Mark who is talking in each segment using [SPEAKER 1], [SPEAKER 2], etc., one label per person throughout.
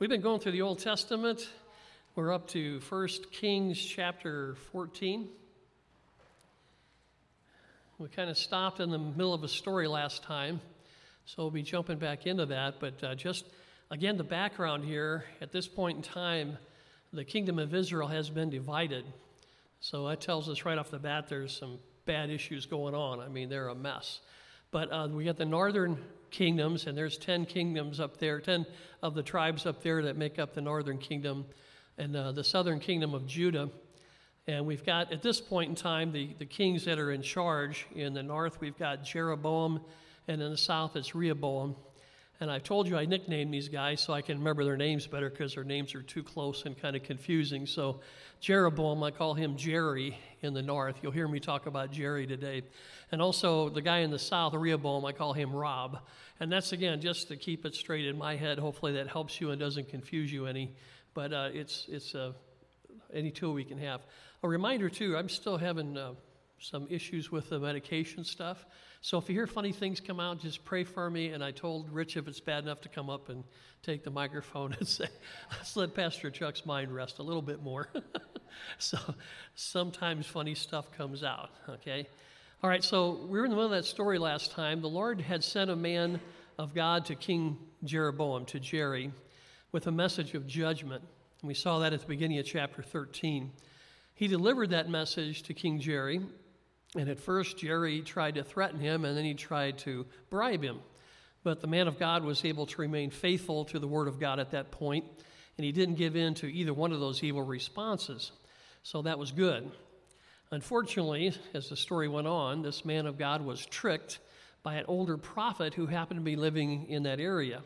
[SPEAKER 1] We've been going through the Old Testament. We're up to 1 Kings chapter 14. We kind of stopped in the middle of a story last time, so we'll be jumping back into that. But uh, just again, the background here at this point in time, the kingdom of Israel has been divided. So that tells us right off the bat there's some bad issues going on. I mean, they're a mess. But uh, we got the northern kingdoms, and there's 10 kingdoms up there, 10 of the tribes up there that make up the northern kingdom, and uh, the southern kingdom of Judah. And we've got, at this point in time, the, the kings that are in charge. In the north, we've got Jeroboam, and in the south, it's Rehoboam. And I told you I nicknamed these guys so I can remember their names better because their names are too close and kind of confusing. So, Jeroboam, I call him Jerry in the north. You'll hear me talk about Jerry today. And also, the guy in the south, Rehoboam, I call him Rob. And that's again just to keep it straight in my head. Hopefully, that helps you and doesn't confuse you any. But uh, it's, it's uh, any tool we can have. A reminder, too, I'm still having uh, some issues with the medication stuff. So if you hear funny things come out, just pray for me. And I told Rich if it's bad enough to come up and take the microphone and say, let's let Pastor Chuck's mind rest a little bit more. so sometimes funny stuff comes out, okay? All right, so we were in the middle of that story last time. The Lord had sent a man of God to King Jeroboam, to Jerry, with a message of judgment. And we saw that at the beginning of chapter 13. He delivered that message to King Jerry, and at first, Jerry tried to threaten him, and then he tried to bribe him. But the man of God was able to remain faithful to the word of God at that point, and he didn't give in to either one of those evil responses. So that was good. Unfortunately, as the story went on, this man of God was tricked by an older prophet who happened to be living in that area.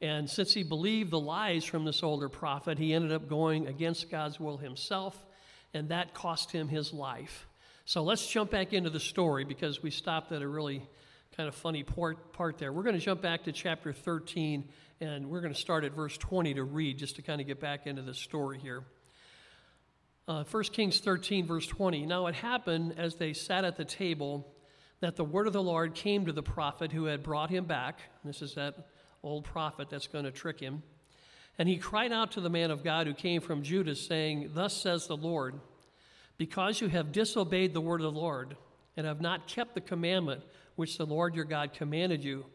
[SPEAKER 1] And since he believed the lies from this older prophet, he ended up going against God's will himself, and that cost him his life. So let's jump back into the story because we stopped at a really kind of funny part, part there. We're going to jump back to chapter 13 and we're going to start at verse 20 to read just to kind of get back into the story here. Uh, 1 Kings 13, verse 20. Now it happened as they sat at the table that the word of the Lord came to the prophet who had brought him back. This is that old prophet that's going to trick him. And he cried out to the man of God who came from Judah, saying, Thus says the Lord. Because you have disobeyed the word of the Lord and have not kept the commandment which the Lord your God commanded you,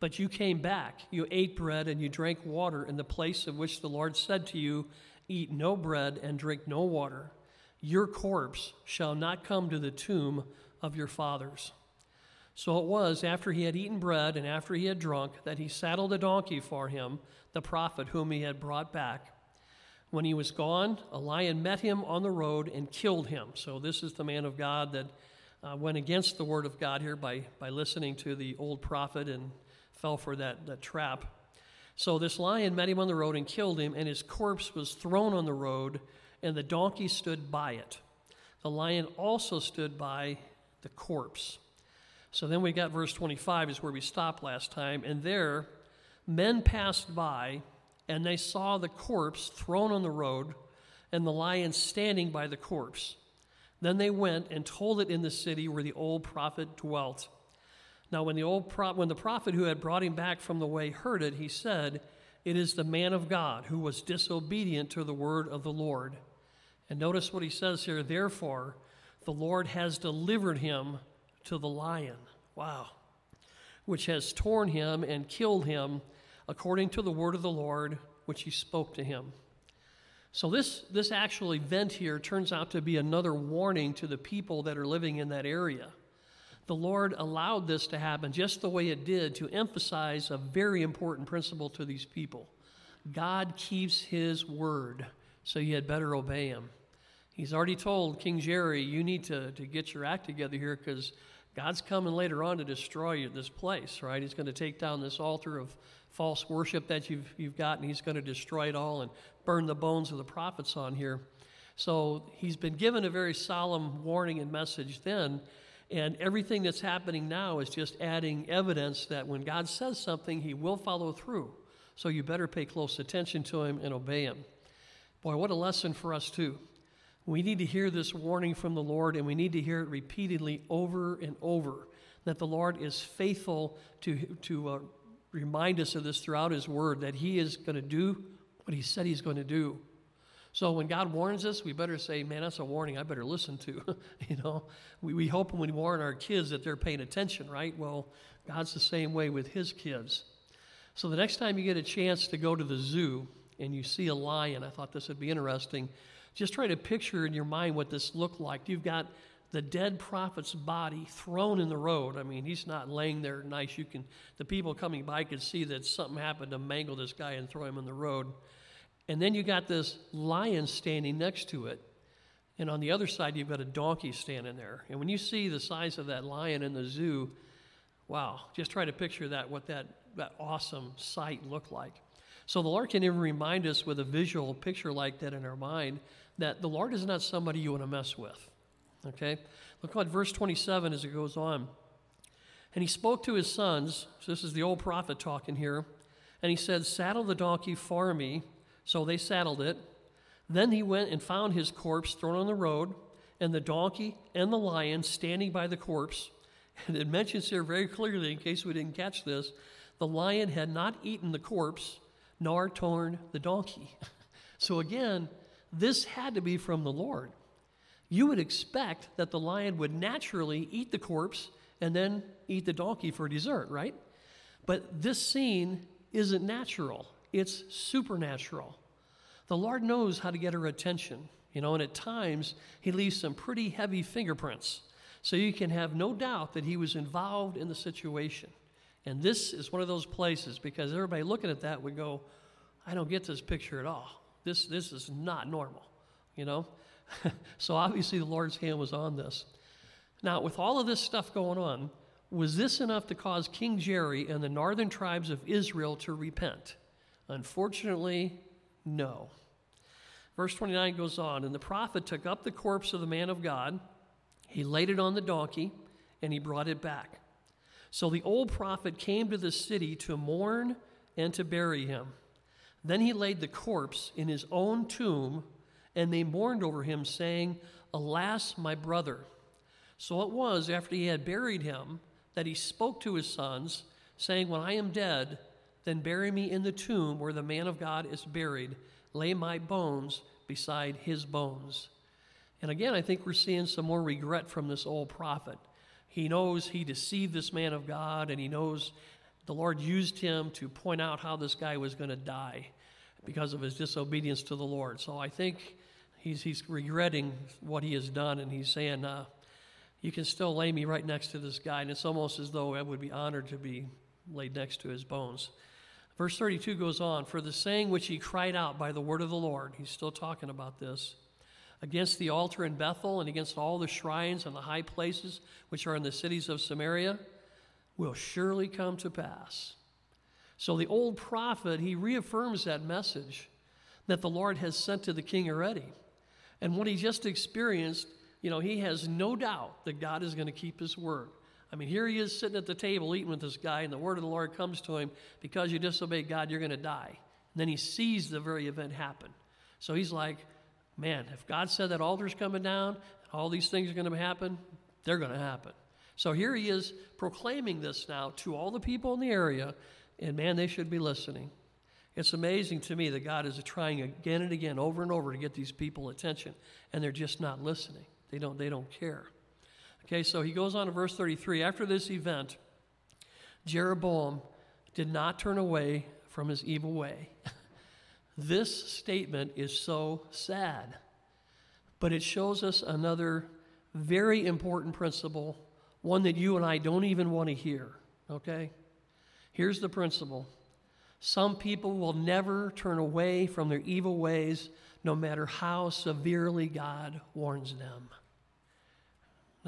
[SPEAKER 1] but you came back, you ate bread and you drank water in the place of which the Lord said to you, Eat no bread and drink no water. Your corpse shall not come to the tomb of your fathers. So it was after he had eaten bread and after he had drunk that he saddled a donkey for him, the prophet whom he had brought back. When he was gone, a lion met him on the road and killed him. So, this is the man of God that uh, went against the word of God here by, by listening to the old prophet and fell for that, that trap. So, this lion met him on the road and killed him, and his corpse was thrown on the road, and the donkey stood by it. The lion also stood by the corpse. So then we got verse 25, is where we stopped last time, and there men passed by and they saw the corpse thrown on the road and the lion standing by the corpse. Then they went and told it in the city where the old prophet dwelt. Now, when the, old pro- when the prophet who had brought him back from the way heard it, he said, It is the man of God who was disobedient to the word of the Lord. And notice what he says here therefore, the Lord has delivered him to the lion. Wow. Which has torn him and killed him according to the word of the Lord which he spoke to him. So, this, this actual event here turns out to be another warning to the people that are living in that area. The Lord allowed this to happen just the way it did to emphasize a very important principle to these people God keeps his word, so you had better obey him. He's already told King Jerry, you need to, to get your act together here because God's coming later on to destroy this place, right? He's going to take down this altar of false worship that you've, you've got, and he's going to destroy it all and burn the bones of the prophets on here. So he's been given a very solemn warning and message then, and everything that's happening now is just adding evidence that when God says something, he will follow through. So you better pay close attention to him and obey him. Boy, what a lesson for us, too. We need to hear this warning from the Lord, and we need to hear it repeatedly over and over that the Lord is faithful to, to uh, remind us of this throughout His Word that He is going to do what he said he's going to do. So when God warns us, we better say, man, that's a warning I better listen to. you know, we, we hope when we warn our kids that they're paying attention, right? Well, God's the same way with his kids. So the next time you get a chance to go to the zoo and you see a lion, I thought this would be interesting. Just try to picture in your mind what this looked like. You've got the dead prophet's body thrown in the road. I mean, he's not laying there nice. You can the people coming by could see that something happened to mangle this guy and throw him in the road. And then you got this lion standing next to it. And on the other side, you've got a donkey standing there. And when you see the size of that lion in the zoo, wow, just try to picture that, what that, that awesome sight looked like. So the Lord can even remind us with a visual picture like that in our mind that the Lord is not somebody you want to mess with. Okay? Look at verse 27 as it goes on. And he spoke to his sons, so this is the old prophet talking here, and he said, Saddle the donkey for me. So they saddled it. Then he went and found his corpse thrown on the road, and the donkey and the lion standing by the corpse. And it mentions here very clearly, in case we didn't catch this, the lion had not eaten the corpse, nor torn the donkey. so again, this had to be from the Lord. You would expect that the lion would naturally eat the corpse and then eat the donkey for dessert, right? But this scene isn't natural it's supernatural. The Lord knows how to get her attention, you know, and at times he leaves some pretty heavy fingerprints. So you can have no doubt that he was involved in the situation. And this is one of those places because everybody looking at that would go, I don't get this picture at all. This, this is not normal, you know? so obviously the Lord's hand was on this. Now, with all of this stuff going on, was this enough to cause King Jerry and the northern tribes of Israel to repent? Unfortunately, no. Verse 29 goes on And the prophet took up the corpse of the man of God, he laid it on the donkey, and he brought it back. So the old prophet came to the city to mourn and to bury him. Then he laid the corpse in his own tomb, and they mourned over him, saying, Alas, my brother. So it was after he had buried him that he spoke to his sons, saying, When I am dead, then bury me in the tomb where the man of God is buried. Lay my bones beside his bones. And again, I think we're seeing some more regret from this old prophet. He knows he deceived this man of God, and he knows the Lord used him to point out how this guy was going to die because of his disobedience to the Lord. So I think he's, he's regretting what he has done, and he's saying, uh, You can still lay me right next to this guy. And it's almost as though I would be honored to be laid next to his bones. Verse 32 goes on For the saying which he cried out by the word of the Lord, he's still talking about this, against the altar in Bethel and against all the shrines and the high places which are in the cities of Samaria, will surely come to pass. So the old prophet, he reaffirms that message that the Lord has sent to the king already. And what he just experienced, you know, he has no doubt that God is going to keep his word. I mean, here he is sitting at the table eating with this guy, and the word of the Lord comes to him because you disobeyed God, you're going to die. And then he sees the very event happen. So he's like, man, if God said that altar's coming down, and all these things are going to happen, they're going to happen. So here he is proclaiming this now to all the people in the area, and man, they should be listening. It's amazing to me that God is trying again and again, over and over, to get these people attention, and they're just not listening. They don't, they don't care. Okay, so he goes on to verse 33. After this event, Jeroboam did not turn away from his evil way. this statement is so sad, but it shows us another very important principle, one that you and I don't even want to hear. Okay? Here's the principle some people will never turn away from their evil ways, no matter how severely God warns them.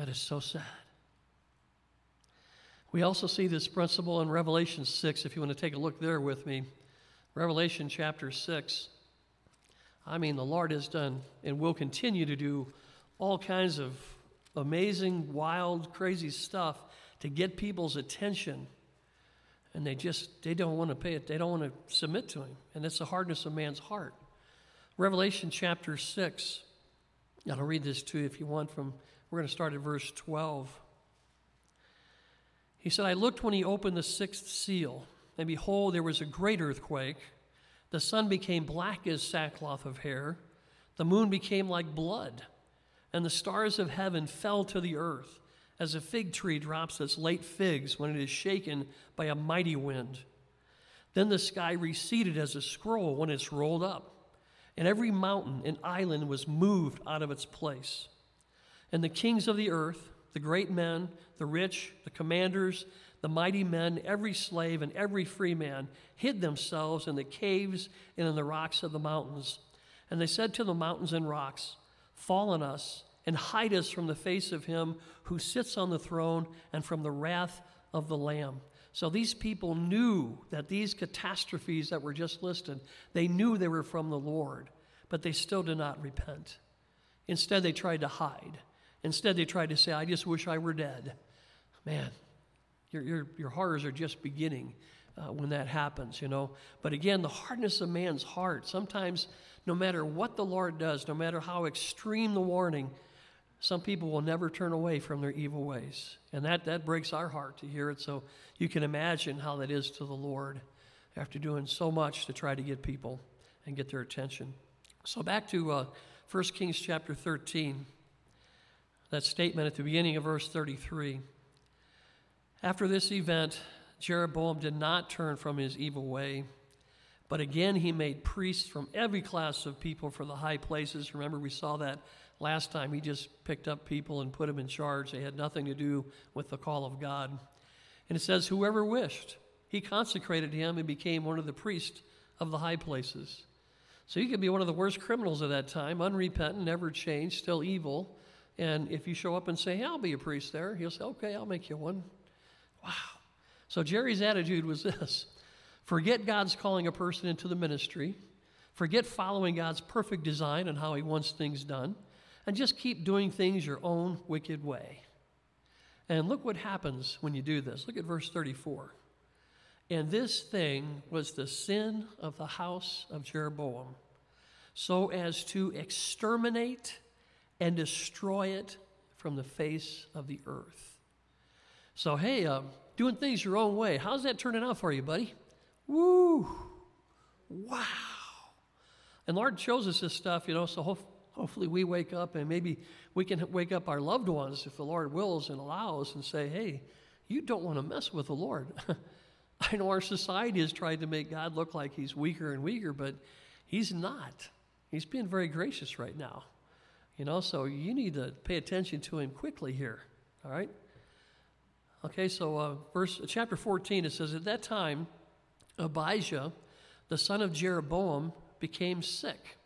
[SPEAKER 1] That is so sad. We also see this principle in Revelation 6, if you want to take a look there with me. Revelation chapter 6. I mean, the Lord has done and will continue to do all kinds of amazing, wild, crazy stuff to get people's attention. And they just, they don't want to pay it, they don't want to submit to Him. And it's the hardness of man's heart. Revelation chapter 6. I'll read this to you if you want from we're going to start at verse 12. He said, I looked when he opened the sixth seal, and behold, there was a great earthquake. The sun became black as sackcloth of hair, the moon became like blood, and the stars of heaven fell to the earth, as a fig tree drops its late figs when it is shaken by a mighty wind. Then the sky receded as a scroll when it's rolled up, and every mountain and island was moved out of its place. And the kings of the earth, the great men, the rich, the commanders, the mighty men, every slave, and every free man hid themselves in the caves and in the rocks of the mountains. And they said to the mountains and rocks, Fall on us and hide us from the face of him who sits on the throne and from the wrath of the Lamb. So these people knew that these catastrophes that were just listed, they knew they were from the Lord, but they still did not repent. Instead, they tried to hide. Instead, they tried to say, I just wish I were dead. Man, your, your, your horrors are just beginning uh, when that happens, you know. But again, the hardness of man's heart, sometimes no matter what the Lord does, no matter how extreme the warning, some people will never turn away from their evil ways. And that, that breaks our heart to hear it. So you can imagine how that is to the Lord after doing so much to try to get people and get their attention. So back to uh, 1 Kings chapter 13, that statement at the beginning of verse 33. After this event, Jeroboam did not turn from his evil way, but again he made priests from every class of people for the high places. Remember, we saw that last time. He just picked up people and put them in charge. They had nothing to do with the call of God. And it says, Whoever wished, he consecrated him and became one of the priests of the high places. So you could be one of the worst criminals of that time, unrepentant, never changed, still evil. And if you show up and say, hey, I'll be a priest there, he'll say, okay, I'll make you one. Wow. So Jerry's attitude was this forget God's calling a person into the ministry, forget following God's perfect design and how He wants things done, and just keep doing things your own wicked way. And look what happens when you do this. Look at verse 34. And this thing was the sin of the house of Jeroboam, so as to exterminate and destroy it from the face of the earth. So, hey, uh, doing things your own way. How's that turning out for you, buddy? Woo! Wow! And Lord shows us this stuff, you know, so ho- hopefully we wake up and maybe we can wake up our loved ones if the Lord wills and allows and say, hey, you don't want to mess with the Lord. I know our society has tried to make God look like he's weaker and weaker, but he's not. He's being very gracious right now. You know, so you need to pay attention to him quickly here. All right? Okay, so uh, verse chapter 14 it says, At that time, Abijah, the son of Jeroboam, became sick.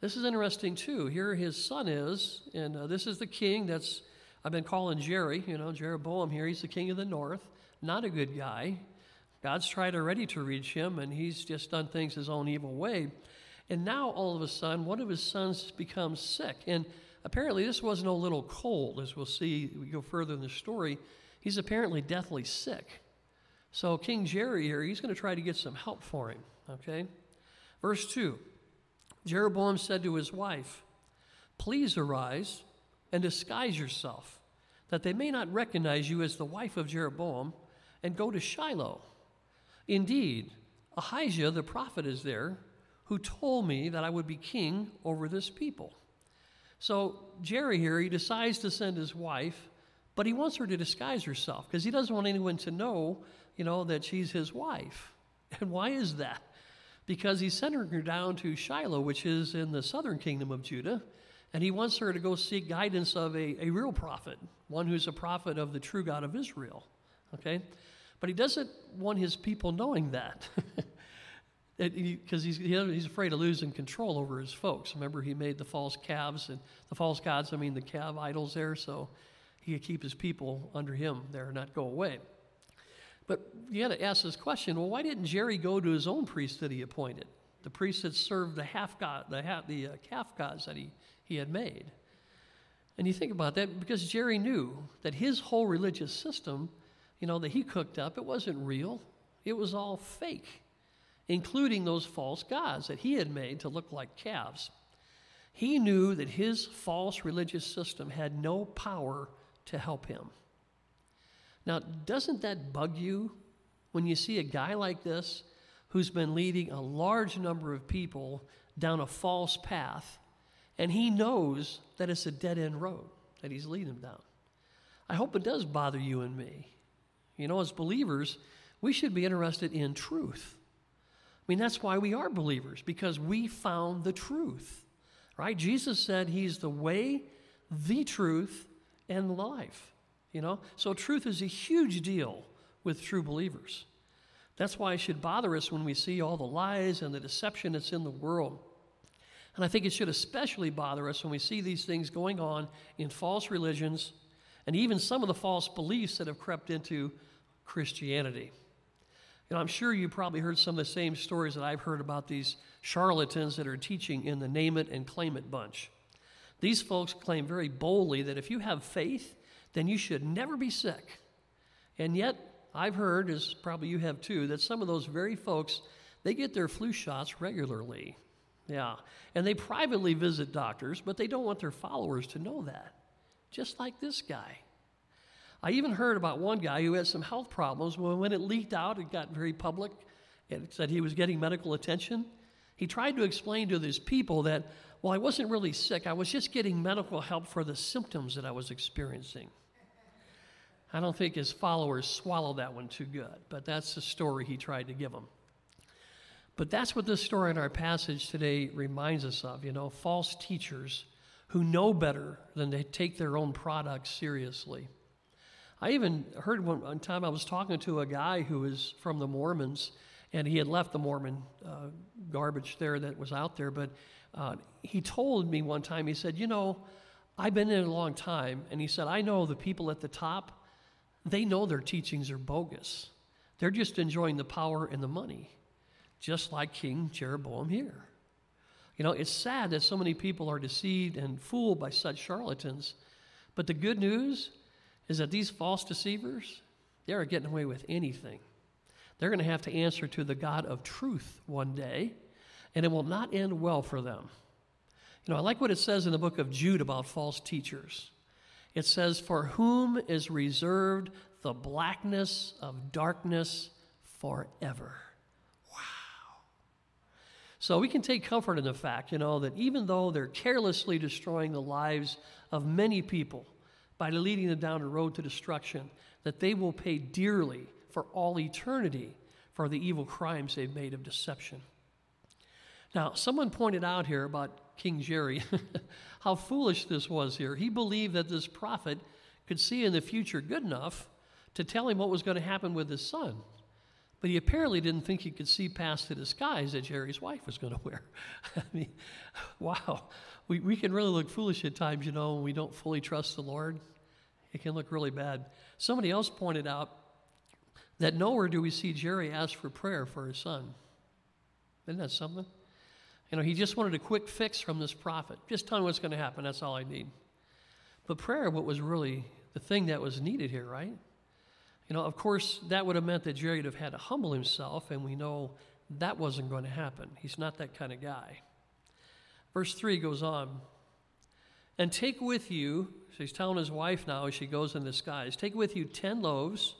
[SPEAKER 1] This is interesting too. Here his son is, and uh, this is the king that's I've been calling Jerry, you know, Jeroboam here. He's the king of the north. Not a good guy. God's tried already to reach him, and he's just done things his own evil way. And now, all of a sudden, one of his sons becomes sick. And apparently, this wasn't a little cold, as we'll see we go further in the story. He's apparently deathly sick. So, King Jerry here, he's going to try to get some help for him. Okay? Verse 2 Jeroboam said to his wife, Please arise and disguise yourself, that they may not recognize you as the wife of Jeroboam, and go to Shiloh. Indeed, Ahijah the prophet is there, who told me that I would be king over this people. So, Jerry here, he decides to send his wife but he wants her to disguise herself because he doesn't want anyone to know, you know, that she's his wife. And why is that? Because he's sending her down to Shiloh, which is in the southern kingdom of Judah, and he wants her to go seek guidance of a, a real prophet, one who's a prophet of the true God of Israel. Okay? But he doesn't want his people knowing that. because he, he's, he's afraid of losing control over his folks. Remember, he made the false calves and the false gods, I mean, the calf idols there. So he could keep his people under him there and not go away. But you got to ask this question well, why didn't Jerry go to his own priest that he appointed? The priest that served the half god, the, half, the uh, calf gods that he, he had made. And you think about that because Jerry knew that his whole religious system, you know, that he cooked up, it wasn't real. It was all fake, including those false gods that he had made to look like calves. He knew that his false religious system had no power to help him. Now, doesn't that bug you when you see a guy like this who's been leading a large number of people down a false path, and he knows that it's a dead end road that he's leading them down. I hope it does bother you and me. You know, as believers, we should be interested in truth. I mean, that's why we are believers, because we found the truth, right? Jesus said he's the way, the truth, and life. You know? So truth is a huge deal with true believers. That's why it should bother us when we see all the lies and the deception that's in the world. And I think it should especially bother us when we see these things going on in false religions and even some of the false beliefs that have crept into Christianity. Know, I'm sure you probably heard some of the same stories that I've heard about these charlatans that are teaching in the name it and claim it bunch. These folks claim very boldly that if you have faith, then you should never be sick. And yet, I've heard, as probably you have too, that some of those very folks, they get their flu shots regularly. Yeah. And they privately visit doctors, but they don't want their followers to know that. Just like this guy. I even heard about one guy who had some health problems. When it leaked out, it got very public. It said he was getting medical attention. He tried to explain to these people that, well, I wasn't really sick. I was just getting medical help for the symptoms that I was experiencing. I don't think his followers swallowed that one too good, but that's the story he tried to give them. But that's what this story in our passage today reminds us of. You know, false teachers who know better than to take their own products seriously. I even heard one, one time I was talking to a guy who was from the Mormons, and he had left the Mormon uh, garbage there that was out there. But uh, he told me one time, he said, You know, I've been in a long time, and he said, I know the people at the top they know their teachings are bogus. They're just enjoying the power and the money, just like King Jeroboam here. You know, it's sad that so many people are deceived and fooled by such charlatans. But the good news is that these false deceivers, they are getting away with anything. They're going to have to answer to the God of truth one day, and it will not end well for them. You know, I like what it says in the book of Jude about false teachers. It says, For whom is reserved the blackness of darkness forever. Wow. So we can take comfort in the fact, you know, that even though they're carelessly destroying the lives of many people by leading them down a road to destruction, that they will pay dearly for all eternity for the evil crimes they've made of deception. Now, someone pointed out here about King Jerry how foolish this was here. He believed that this prophet could see in the future good enough to tell him what was going to happen with his son. But he apparently didn't think he could see past the disguise that Jerry's wife was going to wear. I mean, wow. We, we can really look foolish at times, you know, when we don't fully trust the Lord. It can look really bad. Somebody else pointed out that nowhere do we see Jerry ask for prayer for his son. Isn't that something? You know, he just wanted a quick fix from this prophet. Just tell me what's going to happen. That's all I need. But prayer, what was really the thing that was needed here, right? You know, of course, that would have meant that Jerry would have had to humble himself, and we know that wasn't going to happen. He's not that kind of guy. Verse 3 goes on And take with you, so he's telling his wife now as she goes in disguise, take with you 10 loaves,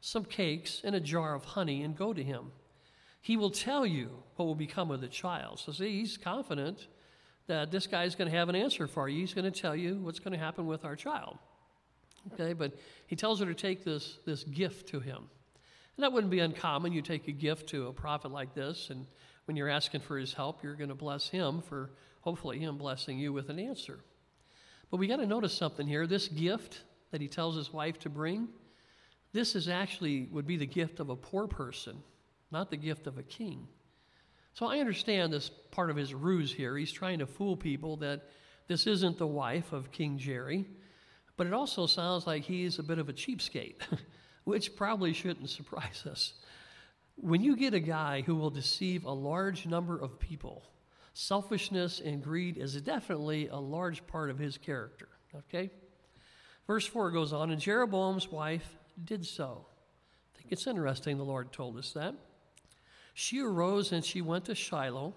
[SPEAKER 1] some cakes, and a jar of honey, and go to him. He will tell you what will become of the child. So, see, he's confident that this guy's going to have an answer for you. He's going to tell you what's going to happen with our child. Okay, but he tells her to take this, this gift to him. And that wouldn't be uncommon. You take a gift to a prophet like this, and when you're asking for his help, you're going to bless him for hopefully him blessing you with an answer. But we got to notice something here. This gift that he tells his wife to bring, this is actually would be the gift of a poor person not the gift of a king. So I understand this part of his ruse here. He's trying to fool people that this isn't the wife of King Jerry, but it also sounds like he's a bit of a cheapskate, which probably shouldn't surprise us. When you get a guy who will deceive a large number of people, selfishness and greed is definitely a large part of his character. Okay? Verse 4 goes on, and Jeroboam's wife did so. I think it's interesting the Lord told us that. She arose and she went to Shiloh.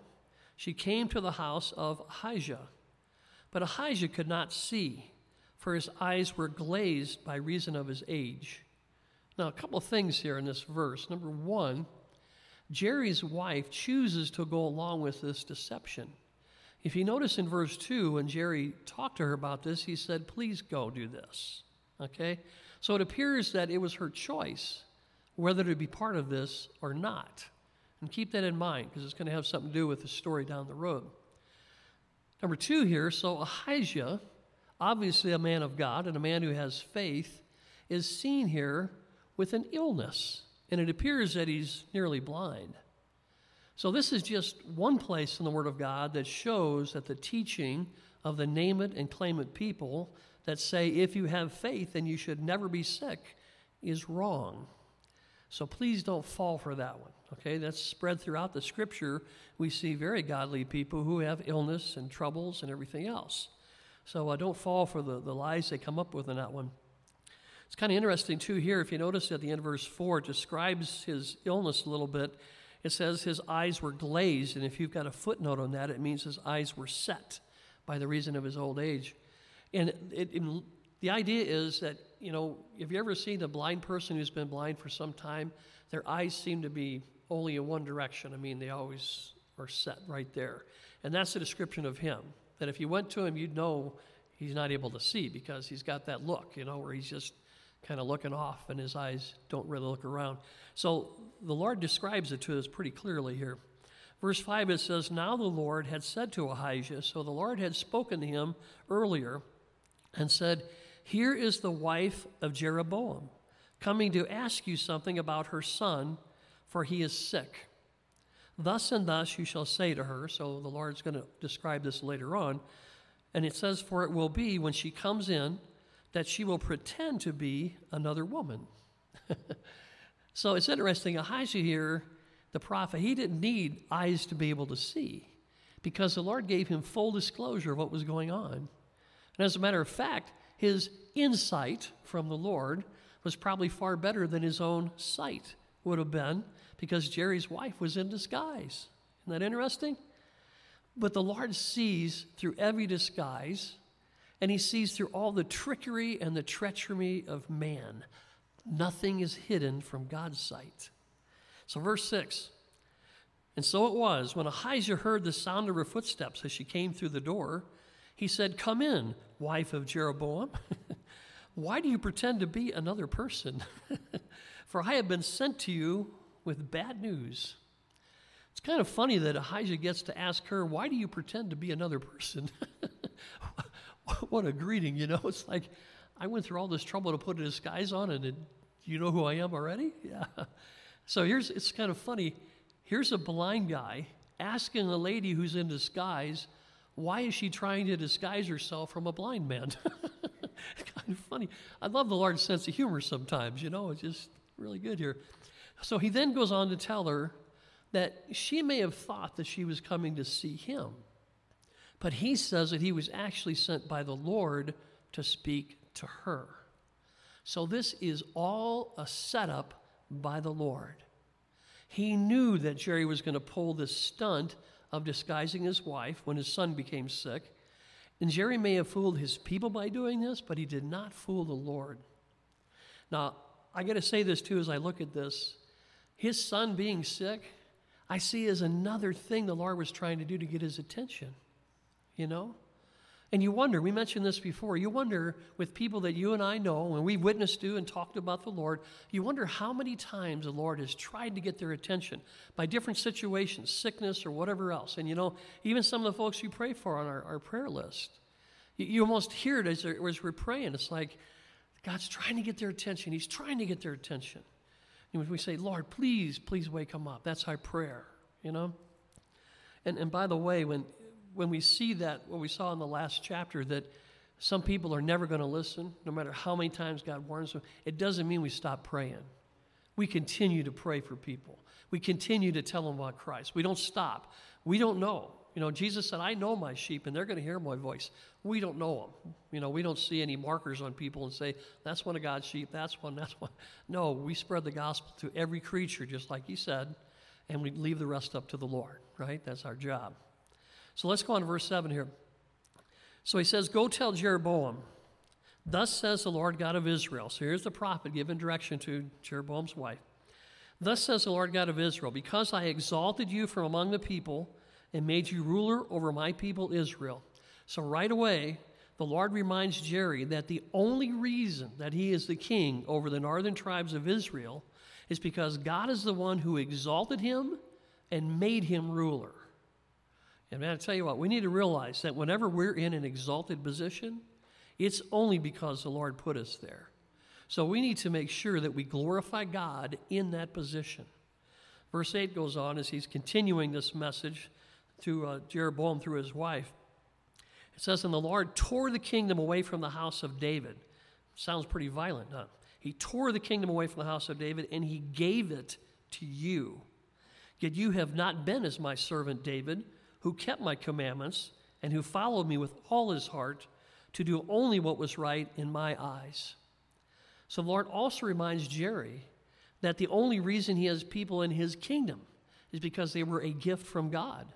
[SPEAKER 1] She came to the house of Ahijah. But Ahijah could not see, for his eyes were glazed by reason of his age. Now, a couple of things here in this verse. Number one, Jerry's wife chooses to go along with this deception. If you notice in verse 2, when Jerry talked to her about this, he said, Please go do this. Okay? So it appears that it was her choice whether to be part of this or not. And keep that in mind because it's going to have something to do with the story down the road. Number two here so Ahijah, obviously a man of God and a man who has faith, is seen here with an illness. And it appears that he's nearly blind. So, this is just one place in the Word of God that shows that the teaching of the name it and claim it people that say if you have faith and you should never be sick is wrong. So please don't fall for that one. Okay, that's spread throughout the scripture. We see very godly people who have illness and troubles and everything else. So uh, don't fall for the, the lies they come up with in that one. It's kind of interesting, too, here. If you notice at the end of verse 4, it describes his illness a little bit. It says his eyes were glazed, and if you've got a footnote on that, it means his eyes were set by the reason of his old age. And it, it, the idea is that, you know, have you ever seen a blind person who's been blind for some time? Their eyes seem to be only in one direction. I mean, they always are set right there. And that's the description of him. That if you went to him, you'd know he's not able to see because he's got that look, you know, where he's just kind of looking off and his eyes don't really look around. So the Lord describes it to us pretty clearly here. Verse 5 it says, Now the Lord had said to Ahijah, so the Lord had spoken to him earlier and said, Here is the wife of Jeroboam, coming to ask you something about her son, for he is sick. Thus and thus you shall say to her. So the Lord's going to describe this later on. And it says, For it will be when she comes in that she will pretend to be another woman. so it's interesting. Ahijah here, the prophet, he didn't need eyes to be able to see because the Lord gave him full disclosure of what was going on. And as a matter of fact, his insight from the Lord was probably far better than his own sight would have been because Jerry's wife was in disguise. Isn't that interesting? But the Lord sees through every disguise, and he sees through all the trickery and the treachery of man. Nothing is hidden from God's sight. So, verse 6 And so it was when Ahijah heard the sound of her footsteps as she came through the door he said, Come in, wife of Jeroboam. Why do you pretend to be another person? For I have been sent to you with bad news. It's kind of funny that Ahijah gets to ask her, Why do you pretend to be another person? what a greeting, you know? It's like, I went through all this trouble to put a disguise on, and you know who I am already? Yeah. So here's, it's kind of funny. Here's a blind guy asking a lady who's in disguise, why is she trying to disguise herself from a blind man? it's kind of funny. I love the Lord's sense of humor sometimes, you know, it's just really good here. So he then goes on to tell her that she may have thought that she was coming to see him, but he says that he was actually sent by the Lord to speak to her. So this is all a setup by the Lord. He knew that Jerry was going to pull this stunt of disguising his wife when his son became sick. And Jerry may have fooled his people by doing this, but he did not fool the Lord. Now, I got to say this too as I look at this. His son being sick, I see as another thing the Lord was trying to do to get his attention. You know? And you wonder, we mentioned this before, you wonder with people that you and I know, when we've witnessed to and talked about the Lord, you wonder how many times the Lord has tried to get their attention by different situations, sickness or whatever else. And you know, even some of the folks you pray for on our, our prayer list, you, you almost hear it as, as we're praying. It's like God's trying to get their attention, He's trying to get their attention. And we say, Lord, please, please wake him up. That's our prayer, you know? And, and by the way, when when we see that, what we saw in the last chapter, that some people are never going to listen, no matter how many times God warns them, it doesn't mean we stop praying. We continue to pray for people. We continue to tell them about Christ. We don't stop. We don't know. You know, Jesus said, I know my sheep and they're going to hear my voice. We don't know them. You know, we don't see any markers on people and say, that's one of God's sheep, that's one, that's one. No, we spread the gospel to every creature, just like He said, and we leave the rest up to the Lord, right? That's our job. So let's go on to verse 7 here. So he says, Go tell Jeroboam, thus says the Lord God of Israel. So here's the prophet giving direction to Jeroboam's wife. Thus says the Lord God of Israel, because I exalted you from among the people and made you ruler over my people Israel. So right away, the Lord reminds Jerry that the only reason that he is the king over the northern tribes of Israel is because God is the one who exalted him and made him ruler. And man, I tell you what, we need to realize that whenever we're in an exalted position, it's only because the Lord put us there. So we need to make sure that we glorify God in that position. Verse 8 goes on as he's continuing this message to uh, Jeroboam through his wife. It says, And the Lord tore the kingdom away from the house of David. Sounds pretty violent, huh? He tore the kingdom away from the house of David and he gave it to you. Yet you have not been as my servant David who kept my commandments and who followed me with all his heart to do only what was right in my eyes. So the Lord also reminds Jerry that the only reason he has people in his kingdom is because they were a gift from God.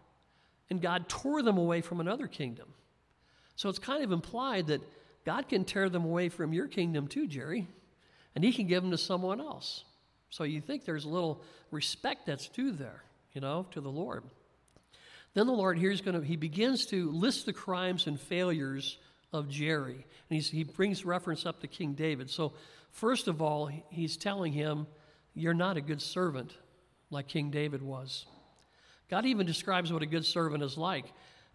[SPEAKER 1] And God tore them away from another kingdom. So it's kind of implied that God can tear them away from your kingdom too, Jerry, and he can give them to someone else. So you think there's a little respect that's due there, you know, to the Lord. Then the Lord here is going to, he begins to list the crimes and failures of Jerry. And he brings reference up to King David. So, first of all, he's telling him, You're not a good servant like King David was. God even describes what a good servant is like.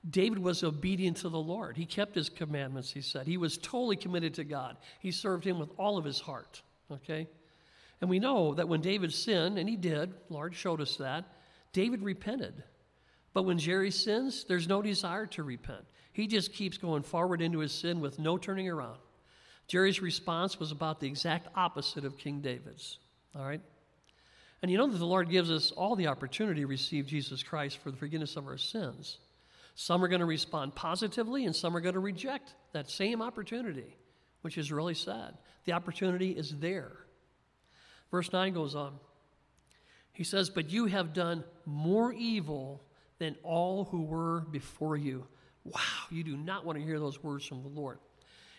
[SPEAKER 1] David was obedient to the Lord. He kept his commandments, he said. He was totally committed to God. He served him with all of his heart. Okay? And we know that when David sinned, and he did, Lord showed us that, David repented. But when Jerry sins, there's no desire to repent. He just keeps going forward into his sin with no turning around. Jerry's response was about the exact opposite of King David's. All right? And you know that the Lord gives us all the opportunity to receive Jesus Christ for the forgiveness of our sins. Some are going to respond positively, and some are going to reject that same opportunity, which is really sad. The opportunity is there. Verse 9 goes on. He says, But you have done more evil than all who were before you. Wow, you do not want to hear those words from the Lord.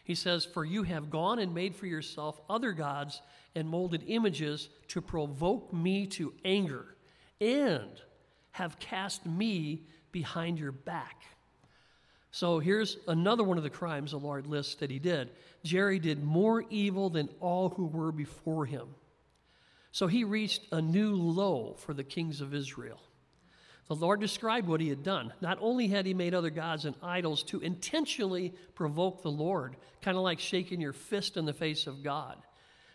[SPEAKER 1] He says, For you have gone and made for yourself other gods and molded images to provoke me to anger, and have cast me behind your back. So here's another one of the crimes the Lord lists that he did. Jerry did more evil than all who were before him. So he reached a new low for the kings of Israel. The Lord described what he had done. Not only had he made other gods and idols to intentionally provoke the Lord, kind of like shaking your fist in the face of God.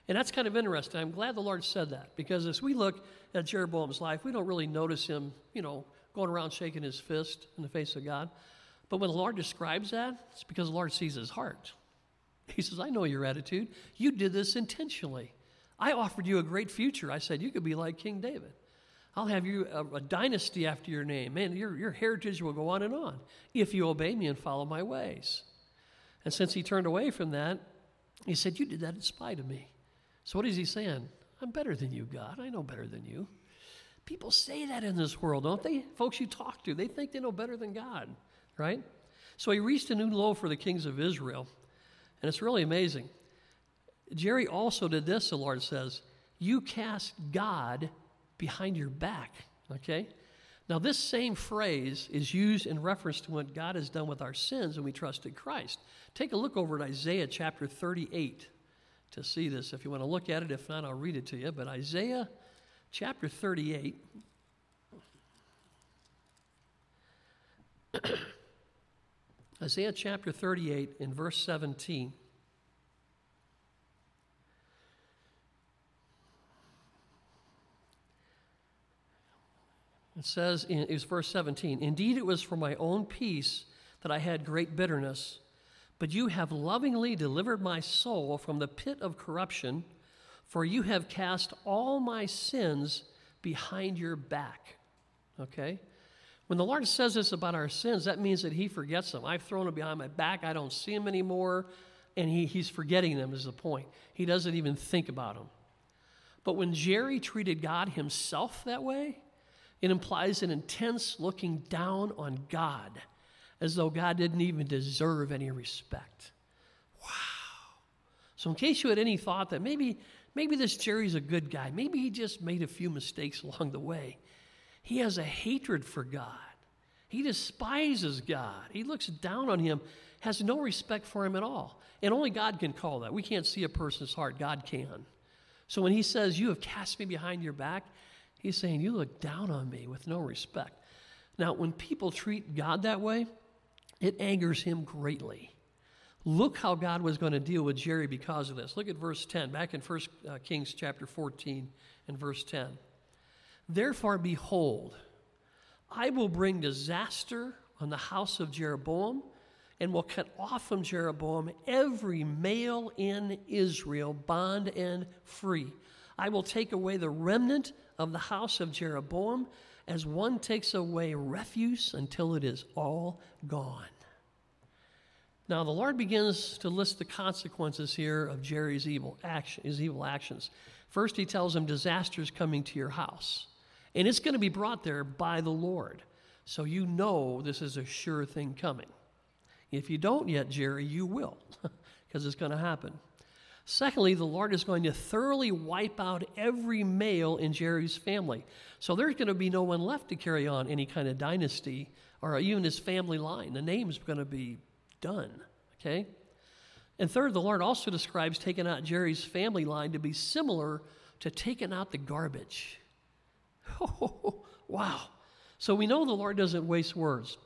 [SPEAKER 1] And that's kind of interesting. I'm glad the Lord said that because as we look at Jeroboam's life, we don't really notice him, you know, going around shaking his fist in the face of God. But when the Lord describes that, it's because the Lord sees his heart. He says, I know your attitude. You did this intentionally. I offered you a great future. I said you could be like King David. I'll have you a, a, dynasty after your name. Man, your, your heritage will go on and on if you obey me and follow my ways. And since he turned away from that, he said, You did that in spite of me. So what is he saying? I'm better than you, God. I know better than you. People say that in this world, don't they? Folks you talk to, they think they know better than God, right? So he reached a new low for the kings of Israel. And it's really amazing. Jerry also did this, the Lord says. You cast God behind your back. Okay? Now, this same phrase is used in reference to what God has done with our sins when we trusted Christ. Take a look over at Isaiah chapter 38 to see this if you want to look at it. If not, I'll read it to you. But Isaiah chapter 38. Isaiah chapter 38 in verse 17. It says, in, it was verse 17, Indeed, it was for my own peace that I had great bitterness, but you have lovingly delivered my soul from the pit of corruption, for you have cast all my sins behind your back. Okay? When the Lord says this about our sins, that means that He forgets them. I've thrown them behind my back, I don't see them anymore, and he, He's forgetting them, is the point. He doesn't even think about them. But when Jerry treated God Himself that way, it implies an intense looking down on God as though God didn't even deserve any respect. Wow. So, in case you had any thought that maybe, Maybe this Jerry's a good guy. Maybe he just made a few mistakes along the way. He has a hatred for God. He despises God. He looks down on him, has no respect for him at all. And only God can call that. We can't see a person's heart, God can. So when he says, You have cast me behind your back, he's saying, You look down on me with no respect. Now, when people treat God that way, it angers him greatly. Look how God was going to deal with Jerry because of this. Look at verse 10, back in 1 uh, Kings chapter 14 and verse 10. Therefore, behold, I will bring disaster on the house of Jeroboam and will cut off from Jeroboam every male in Israel, bond and free. I will take away the remnant of the house of Jeroboam as one takes away refuse until it is all gone. Now, the Lord begins to list the consequences here of Jerry's evil, action, his evil actions. First, he tells him disaster is coming to your house, and it's going to be brought there by the Lord. So you know this is a sure thing coming. If you don't yet, Jerry, you will, because it's going to happen. Secondly, the Lord is going to thoroughly wipe out every male in Jerry's family. So there's going to be no one left to carry on any kind of dynasty or even his family line. The name's going to be done. Okay? And third, the Lord also describes taking out Jerry's family line to be similar to taking out the garbage. Oh, wow. So we know the Lord doesn't waste words.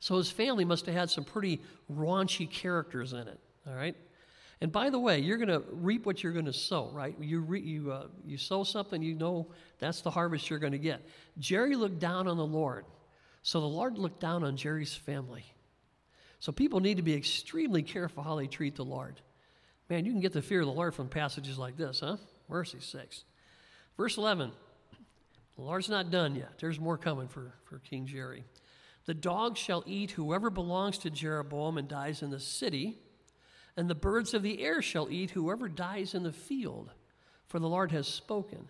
[SPEAKER 1] So his family must have had some pretty raunchy characters in it, all right? And by the way, you're going to reap what you're going to sow, right? You, re, you, uh, you sow something, you know that's the harvest you're going to get. Jerry looked down on the Lord. So the Lord looked down on Jerry's family. So people need to be extremely careful how they treat the Lord. Man, you can get the fear of the Lord from passages like this, huh? Mercy 6. Verse 11 The Lord's not done yet. There's more coming for, for King Jerry. The dog shall eat whoever belongs to Jeroboam and dies in the city, and the birds of the air shall eat whoever dies in the field, for the Lord has spoken.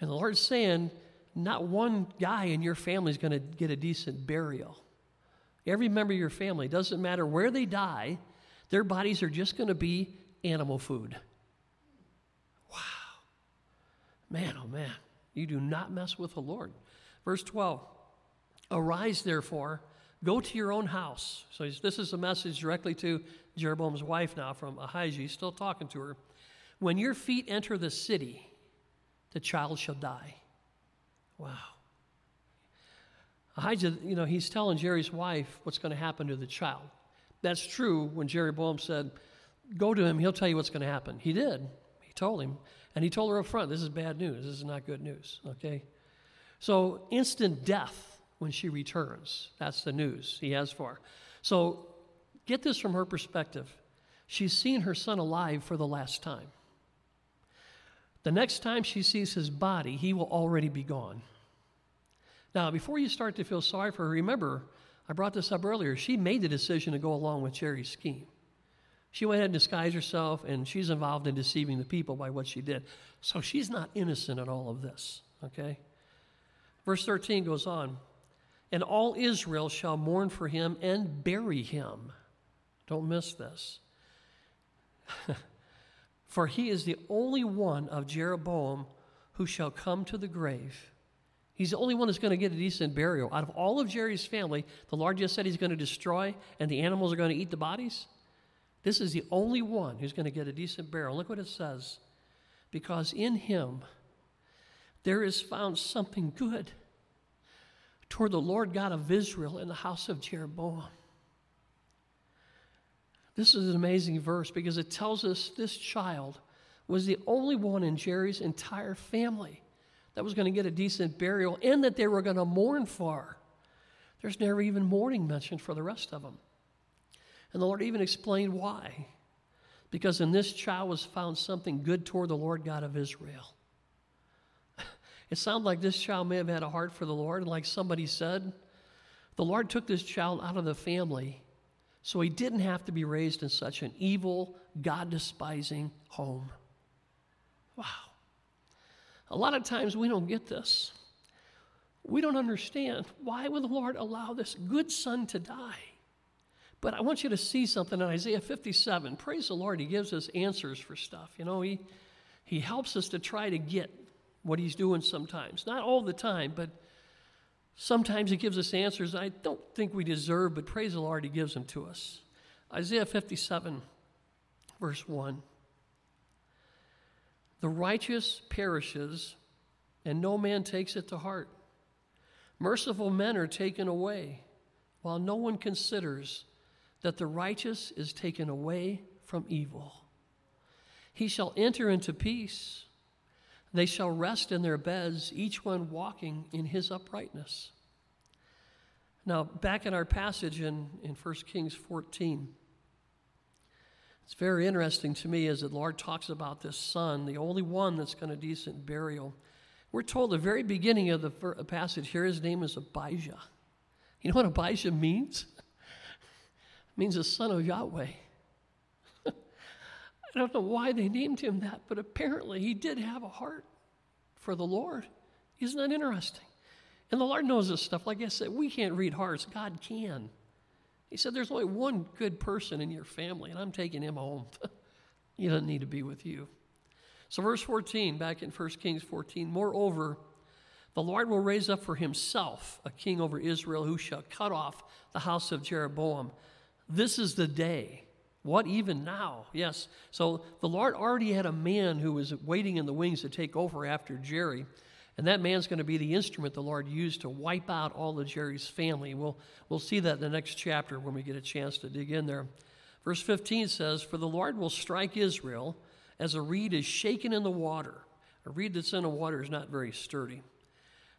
[SPEAKER 1] And the Lord's saying, not one guy in your family is going to get a decent burial. Every member of your family, doesn't matter where they die, their bodies are just going to be animal food. Wow. Man, oh man, you do not mess with the Lord. Verse 12 Arise, therefore, go to your own house. So this is a message directly to Jeroboam's wife now from Ahijah. He's still talking to her. When your feet enter the city, the child shall die. Wow. Ahijah, you know, he's telling Jerry's wife what's going to happen to the child. That's true when Jeroboam said, Go to him, he'll tell you what's going to happen. He did. He told him. And he told her up front, This is bad news. This is not good news. Okay? So, instant death when she returns. That's the news he has for her. So, get this from her perspective. She's seen her son alive for the last time. The next time she sees his body, he will already be gone. Now, before you start to feel sorry for her, remember, I brought this up earlier. She made the decision to go along with Jerry's scheme. She went ahead and disguised herself, and she's involved in deceiving the people by what she did. So she's not innocent in all of this, okay? Verse 13 goes on And all Israel shall mourn for him and bury him. Don't miss this. for he is the only one of Jeroboam who shall come to the grave He's the only one that's going to get a decent burial. Out of all of Jerry's family, the Lord just said he's going to destroy and the animals are going to eat the bodies. This is the only one who's going to get a decent burial. Look what it says. Because in him there is found something good toward the Lord God of Israel in the house of Jeroboam. This is an amazing verse because it tells us this child was the only one in Jerry's entire family that was going to get a decent burial and that they were going to mourn for. There's never even mourning mentioned for the rest of them. And the Lord even explained why. Because in this child was found something good toward the Lord God of Israel. It sounded like this child may have had a heart for the Lord, and like somebody said, the Lord took this child out of the family so he didn't have to be raised in such an evil, God despising home. Wow. A lot of times we don't get this. We don't understand why would the Lord allow this good son to die? But I want you to see something in Isaiah 57. Praise the Lord, He gives us answers for stuff. You know, He, he helps us to try to get what He's doing sometimes. Not all the time, but sometimes He gives us answers I don't think we deserve, but praise the Lord, He gives them to us. Isaiah 57, verse 1. The righteous perishes, and no man takes it to heart. Merciful men are taken away, while no one considers that the righteous is taken away from evil. He shall enter into peace. They shall rest in their beds, each one walking in his uprightness. Now, back in our passage in, in 1 Kings 14, it's very interesting to me as the Lord talks about this son, the only one that's going to decent burial. We're told the very beginning of the uh, passage here, his name is Abijah. You know what Abijah means? it means the son of Yahweh. I don't know why they named him that, but apparently he did have a heart for the Lord. Isn't that interesting? And the Lord knows this stuff. Like I said, we can't read hearts, God can. He said, There's only one good person in your family, and I'm taking him home. he doesn't need to be with you. So, verse 14, back in 1 Kings 14, moreover, the Lord will raise up for himself a king over Israel who shall cut off the house of Jeroboam. This is the day. What even now? Yes. So the Lord already had a man who was waiting in the wings to take over after Jerry. And that man's going to be the instrument the Lord used to wipe out all of Jerry's family. We'll, we'll see that in the next chapter when we get a chance to dig in there. Verse 15 says, For the Lord will strike Israel as a reed is shaken in the water. A reed that's in the water is not very sturdy.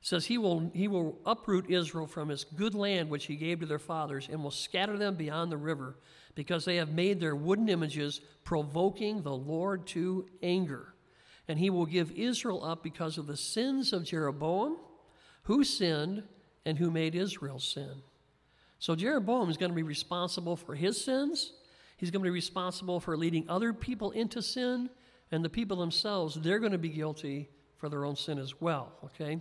[SPEAKER 1] It says he will, he will uproot Israel from his good land which he gave to their fathers and will scatter them beyond the river because they have made their wooden images provoking the Lord to anger. And he will give Israel up because of the sins of Jeroboam, who sinned and who made Israel sin. So Jeroboam is going to be responsible for his sins He's going to be responsible for leading other people into sin, and the people themselves, they're going to be guilty for their own sin as well, okay?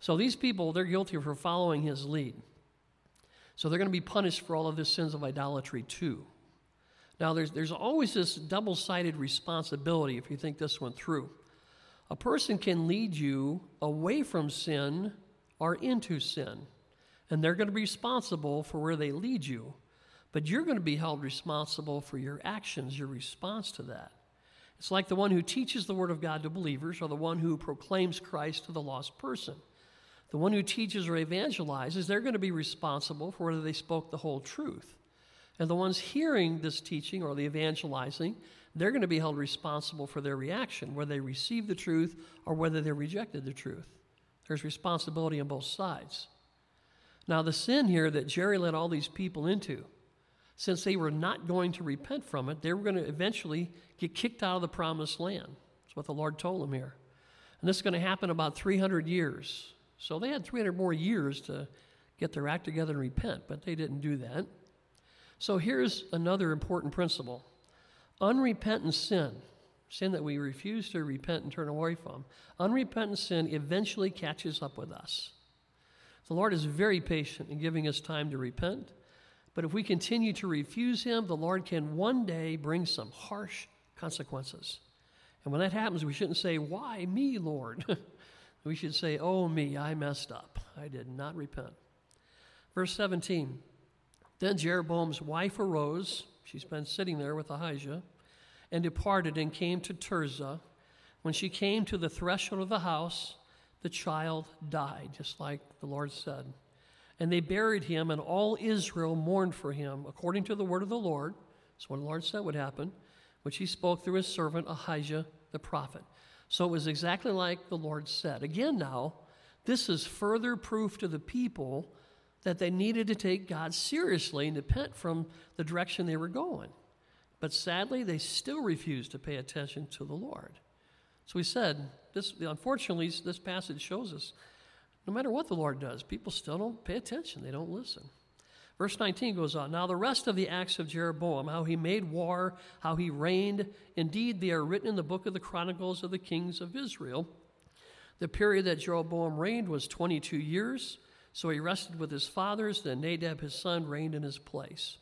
[SPEAKER 1] So these people, they're guilty for following his lead. So they're going to be punished for all of the sins of idolatry too. Now, there's, there's always this double sided responsibility if you think this one through. A person can lead you away from sin or into sin, and they're going to be responsible for where they lead you. But you're going to be held responsible for your actions, your response to that. It's like the one who teaches the Word of God to believers or the one who proclaims Christ to the lost person. The one who teaches or evangelizes, they're going to be responsible for whether they spoke the whole truth. And the ones hearing this teaching or the evangelizing, they're going to be held responsible for their reaction, whether they received the truth or whether they rejected the truth. There's responsibility on both sides. Now, the sin here that Jerry led all these people into, since they were not going to repent from it, they were going to eventually get kicked out of the promised land. That's what the Lord told them here. And this is going to happen about 300 years. So they had 300 more years to get their act together and repent, but they didn't do that. So here's another important principle unrepentant sin, sin that we refuse to repent and turn away from, unrepentant sin eventually catches up with us. The Lord is very patient in giving us time to repent. But if we continue to refuse Him, the Lord can one day bring some harsh consequences. And when that happens, we shouldn't say, Why me, Lord? we should say, Oh, me, I messed up. I did not repent. Verse 17 Then Jeroboam's wife arose. She's been sitting there with Ahijah and departed and came to Tirzah. When she came to the threshold of the house, the child died, just like the Lord said. And they buried him, and all Israel mourned for him, according to the word of the Lord. That's what the Lord said would happen, which he spoke through his servant Ahijah the prophet. So it was exactly like the Lord said. Again, now, this is further proof to the people that they needed to take God seriously and repent from the direction they were going. But sadly, they still refused to pay attention to the Lord. So we said, this, unfortunately, this passage shows us no matter what the Lord does, people still don't pay attention, they don't listen. Verse 19 goes on Now the rest of the acts of Jeroboam, how he made war, how he reigned, indeed, they are written in the book of the Chronicles of the Kings of Israel. The period that Jeroboam reigned was 22 years, so he rested with his fathers, then Nadab his son reigned in his place.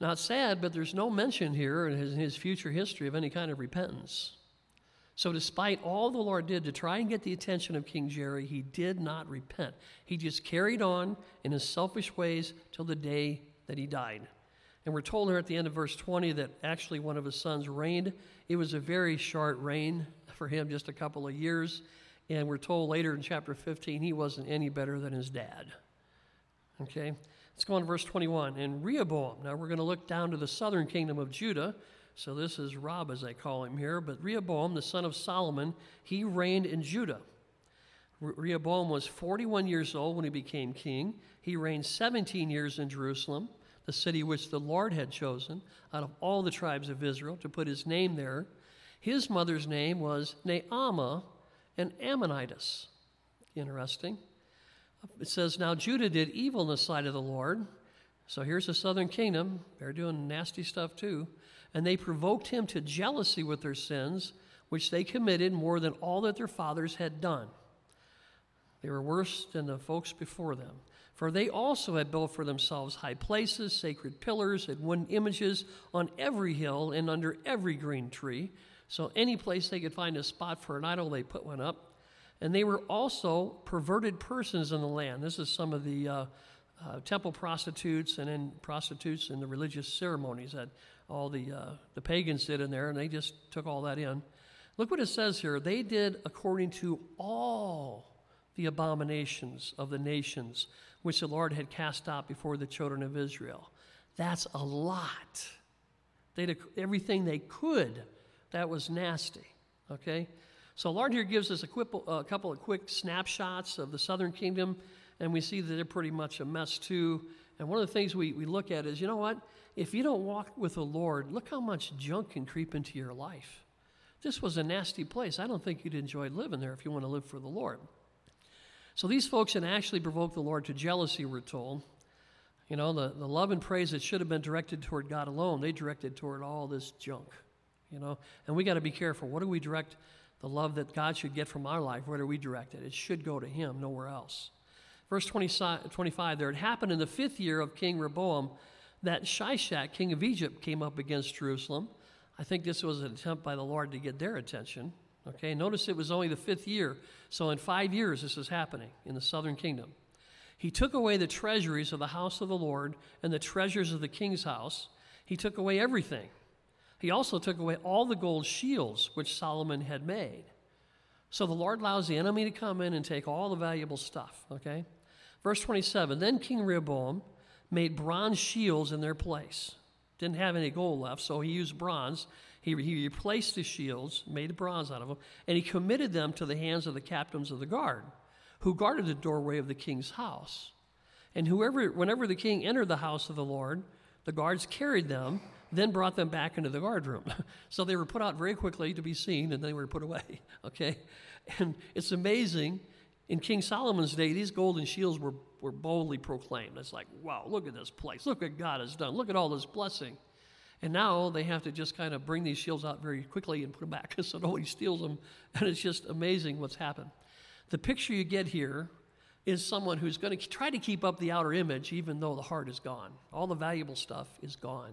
[SPEAKER 1] Not sad, but there's no mention here in his, in his future history of any kind of repentance. So, despite all the Lord did to try and get the attention of King Jerry, he did not repent. He just carried on in his selfish ways till the day that he died. And we're told here at the end of verse 20 that actually one of his sons reigned. It was a very short reign for him, just a couple of years. And we're told later in chapter 15 he wasn't any better than his dad. Okay? Let's go on to verse 21. And Rehoboam, now we're going to look down to the southern kingdom of Judah. So this is Rob, as I call him here. But Rehoboam, the son of Solomon, he reigned in Judah. Rehoboam was 41 years old when he became king. He reigned 17 years in Jerusalem, the city which the Lord had chosen out of all the tribes of Israel to put his name there. His mother's name was Naamah and Ammonitess. Interesting. It says, Now Judah did evil in the sight of the Lord. So here's the southern kingdom. They're doing nasty stuff too. And they provoked him to jealousy with their sins, which they committed more than all that their fathers had done. They were worse than the folks before them. For they also had built for themselves high places, sacred pillars, and wooden images on every hill and under every green tree. So, any place they could find a spot for an idol, they put one up. And they were also perverted persons in the land. This is some of the uh, uh, temple prostitutes and then prostitutes in the religious ceremonies that all the, uh, the pagans did in there, and they just took all that in. Look what it says here. They did according to all the abominations of the nations which the Lord had cast out before the children of Israel. That's a lot. They did everything they could. That was nasty. Okay? So, Lord here gives us a, quip, a couple of quick snapshots of the southern kingdom, and we see that they're pretty much a mess too. And one of the things we, we look at is you know what? If you don't walk with the Lord, look how much junk can creep into your life. This was a nasty place. I don't think you'd enjoy living there if you want to live for the Lord. So these folks had actually provoked the Lord to jealousy, we're told. You know, the, the love and praise that should have been directed toward God alone, they directed toward all this junk. You know, and we got to be careful. What do we direct the love that God should get from our life, where do we direct it? It should go to Him, nowhere else. Verse 25 there, it happened in the fifth year of King Rehoboam that Shishak, king of Egypt, came up against Jerusalem. I think this was an attempt by the Lord to get their attention. Okay, notice it was only the fifth year. So in five years, this is happening in the southern kingdom. He took away the treasuries of the house of the Lord and the treasures of the king's house. He took away everything. He also took away all the gold shields which Solomon had made. So the Lord allows the enemy to come in and take all the valuable stuff, okay? Verse 27 Then King Rehoboam made bronze shields in their place. Didn't have any gold left, so he used bronze. He, he replaced the shields, made the bronze out of them, and he committed them to the hands of the captains of the guard, who guarded the doorway of the king's house. And whoever, whenever the king entered the house of the Lord, the guards carried them then brought them back into the guardroom. so they were put out very quickly to be seen, and they were put away. Okay? And it's amazing. In King Solomon's day, these golden shields were, were boldly proclaimed. It's like, wow, look at this place. Look what God has done. Look at all this blessing. And now they have to just kind of bring these shields out very quickly and put them back so nobody steals them. And it's just amazing what's happened. The picture you get here is someone who's going to try to keep up the outer image even though the heart is gone. All the valuable stuff is gone.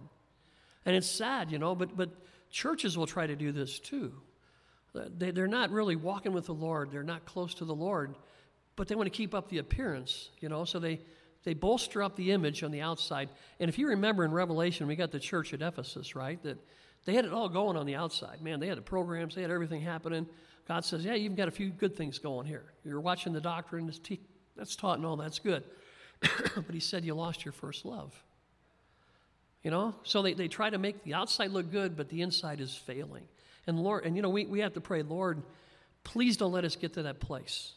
[SPEAKER 1] And it's sad, you know, but, but churches will try to do this too. They, they're not really walking with the Lord, they're not close to the Lord, but they want to keep up the appearance, you know, so they, they bolster up the image on the outside. And if you remember in Revelation, we got the church at Ephesus, right? That they had it all going on the outside. Man, they had the programs, they had everything happening. God says, Yeah, you've got a few good things going here. You're watching the doctrine, that's taught and all that's good. but he said, You lost your first love. You know? So they, they try to make the outside look good, but the inside is failing. And Lord, and you know, we, we have to pray, Lord, please don't let us get to that place.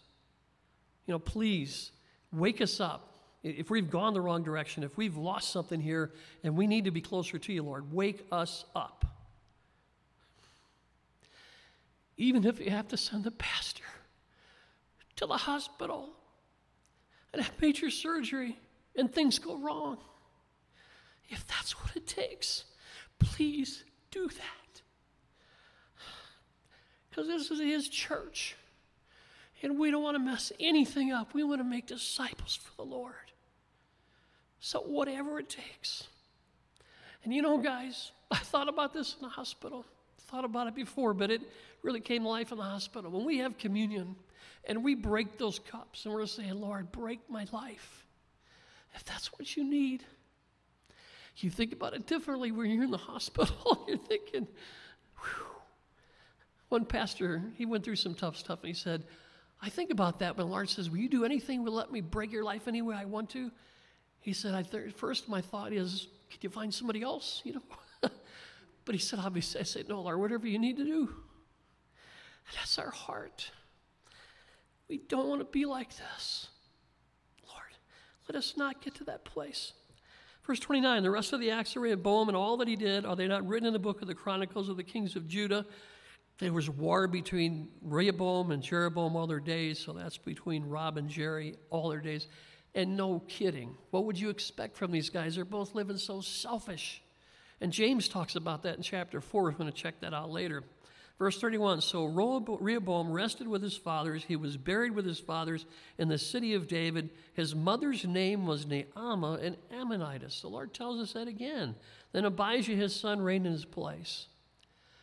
[SPEAKER 1] You know, please wake us up. If we've gone the wrong direction, if we've lost something here and we need to be closer to you, Lord, wake us up. Even if you have to send the pastor to the hospital and have major surgery and things go wrong. If that's what it takes, please do that. Because this is His church. And we don't want to mess anything up. We want to make disciples for the Lord. So, whatever it takes. And you know, guys, I thought about this in the hospital. Thought about it before, but it really came to life in the hospital. When we have communion and we break those cups and we're saying, Lord, break my life. If that's what you need, you think about it differently when you're in the hospital. you're thinking, whew. One pastor, he went through some tough stuff and he said, I think about that when Lord says, Will you do anything? Will let me break your life any way I want to? He said, I th- First, my thought is, Could you find somebody else? You know? but he said, Obviously, I said, No, Lord, whatever you need to do. And that's our heart. We don't want to be like this. Lord, let us not get to that place. Verse 29 The rest of the acts of Rehoboam and all that he did, are they not written in the book of the Chronicles of the kings of Judah? There was war between Rehoboam and Jeroboam all their days, so that's between Rob and Jerry all their days. And no kidding. What would you expect from these guys? They're both living so selfish. And James talks about that in chapter 4. We're going to check that out later. Verse 31 So Rehoboam rested with his fathers. He was buried with his fathers in the city of David. His mother's name was Naamah and Ammonitess. The Lord tells us that again. Then Abijah, his son, reigned in his place.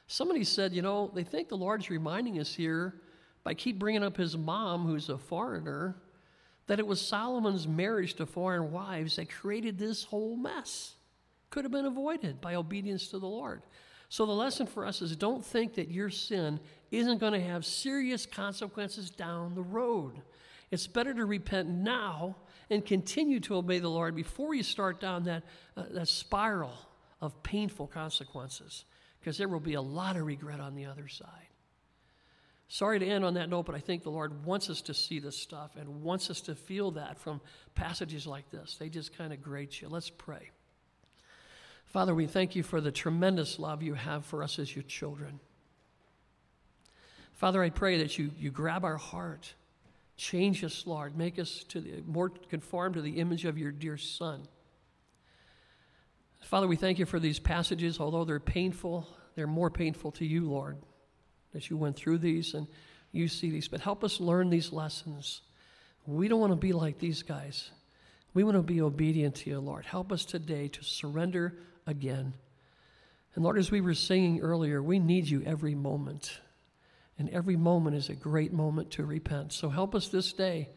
[SPEAKER 1] Somebody said, you know, they think the Lord's reminding us here by keep bringing up his mom, who's a foreigner, that it was Solomon's marriage to foreign wives that created this whole mess. Could have been avoided by obedience to the Lord. So the lesson for us is don't think that your sin isn't going to have serious consequences down the road. It's better to repent now and continue to obey the Lord before you start down that, uh, that spiral of painful consequences because there will be a lot of regret on the other side. Sorry to end on that note, but I think the Lord wants us to see this stuff and wants us to feel that from passages like this. They just kind of grate you. Let's pray. Father, we thank you for the tremendous love you have for us as your children. Father, I pray that you, you grab our heart, change us, Lord, make us to the, more conform to the image of your dear Son. Father, we thank you for these passages. Although they're painful, they're more painful to you, Lord, that you went through these and you see these. But help us learn these lessons. We don't want to be like these guys. We want to be obedient to you, Lord. Help us today to surrender again. And Lord, as we were singing earlier, we need you every moment. And every moment is a great moment to repent. So help us this day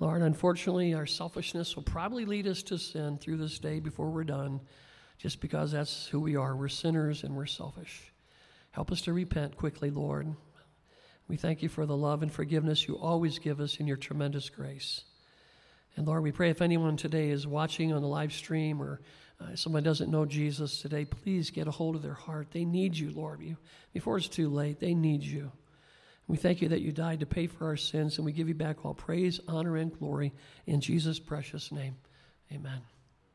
[SPEAKER 1] Lord, unfortunately, our selfishness will probably lead us to sin through this day before we're done, just because that's who we are. We're sinners and we're selfish. Help us to repent quickly, Lord. We thank you for the love and forgiveness you always give us in your tremendous grace. And Lord, we pray if anyone today is watching on the live stream or uh, someone doesn't know Jesus today, please get a hold of their heart. They need you, Lord. before it's too late, they need you. We thank you that you died to pay for our sins, and we give you back all praise, honor, and glory in Jesus' precious name. Amen.